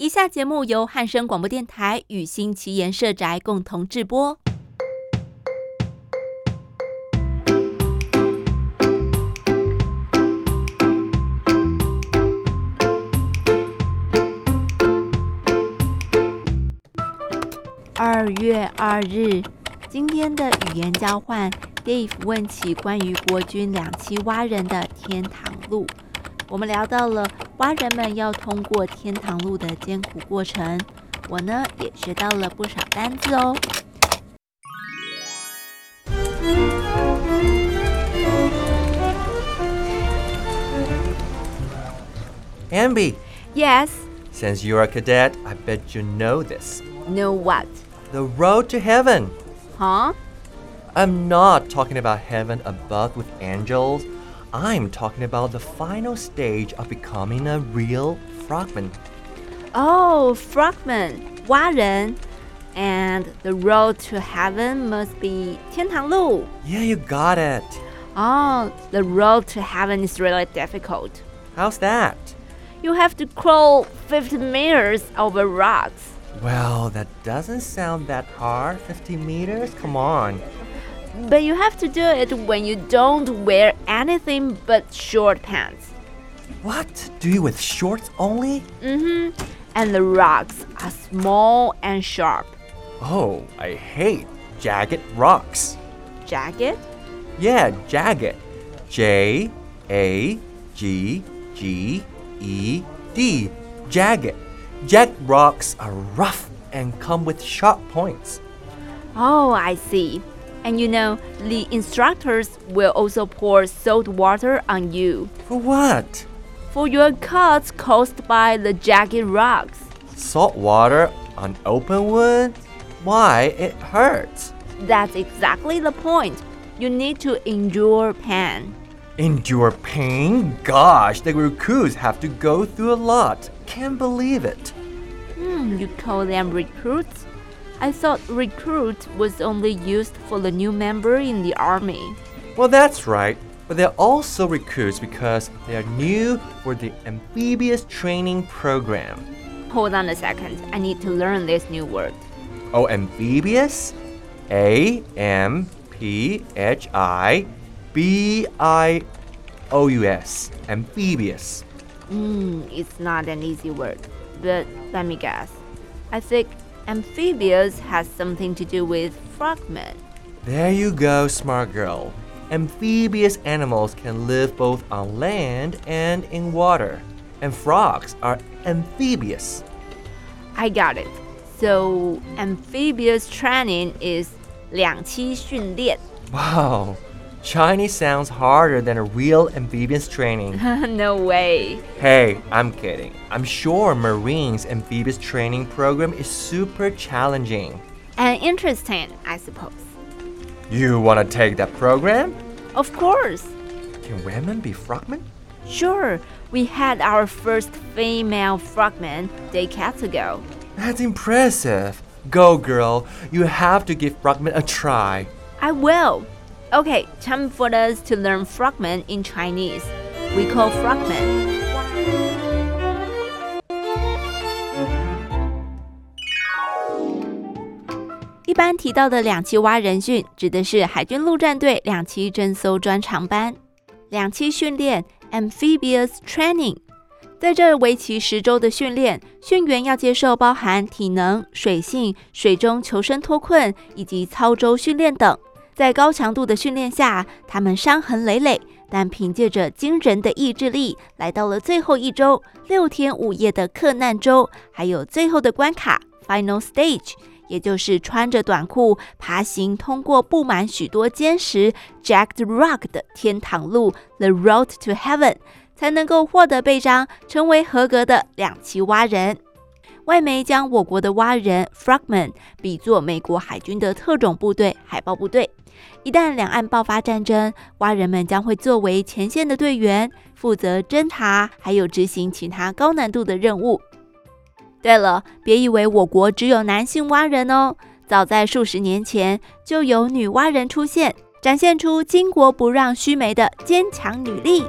以下节目由汉声广播电台与新奇言社宅共同制播。二月二日，今天的语言交换，Dave 问起关于国军两栖蛙人的天堂路。我们聊到了蛙人们要通过天堂路的艰苦过程，我呢也学到了不少单字哦。Amby, Yes, since you're a cadet, I bet you know this. know what? The road to heaven. Huh? I'm not talking about heaven above with angels. I'm talking about the final stage of becoming a real frogman. Oh, frogman, 蛙人。And the road to heaven must be 天堂路。 Yeah, you got it. Oh, the road to heaven is really difficult. How's that? You have to crawl 50 meters over rocks. Well, that doesn't sound that hard. 50 meters? Come on. But you have to do it when you don't wear anything but short pants. What? Do you with shorts only? Mm-hmm. And the rocks are small and sharp. Oh, I hate jagged rocks. Jagged? Yeah, jagged. J A G G E D. Jagged. Jagged rocks are rough and come with sharp points. Oh, I see. And you know, the instructors will also pour salt water on you For what? for your cuts caused by the jagged rocks. Salt water on open wood? Why? It hurts. That's exactly the point. You need to endure pain. Endure pain? Gosh, the recruits have to go through a lot. Can't believe it. Hmm, you call them recruits? I thought recruit was only used for the new member in the army. Well, that's right. But they're also recruits because they are new for the amphibious training program. Hold on a second. I need to learn this new word. Oh, amphibious? A M P H I B I O U S. Amphibious. Hmm, it's not an easy word, but let me guess. I think amphibious has something to do with frogmen. There you go, smart girl. Amphibious animals can live both on land and in water. And frogs are amphibious. I got it. So amphibious training is 两栖训练. Wow, Chinese sounds harder than a real amphibious training. no way. Hey, I'm kidding. I'm sure Marine's amphibious training program is super challenging. And interesting, I suppose. You want to take that program? Of course. Can women be frogmen? Sure, we had our first female frogman decades ago. That's impressive. Go, girl. You have to give frogmen a try. I will. Okay, time for us to learn frogman in Chinese. We call frogman. 一般提到的两栖蛙人训，指的是海军陆战队两栖侦搜专长班。两栖训练 （amphibious training） 在这为期十周的训练，训员要接受包含体能、水性、水中求生脱困以及操舟训练等。在高强度的训练下，他们伤痕累累，但凭借着惊人的意志力，来到了最后一周六天五夜的克难周，还有最后的关卡 （final stage），也就是穿着短裤爬行通过布满许多坚实 （jagged rock） 的天堂路 （the road to heaven），才能够获得臂章，成为合格的两栖蛙人。外媒将我国的蛙人 （frogman） 比作美国海军的特种部队海豹部队。一旦两岸爆发战争，蛙人们将会作为前线的队员，负责侦查，还有执行其他高难度的任务。对了，别以为我国只有男性蛙人哦，早在数十年前就有女蛙人出现，展现出巾帼不让须眉的坚强女力。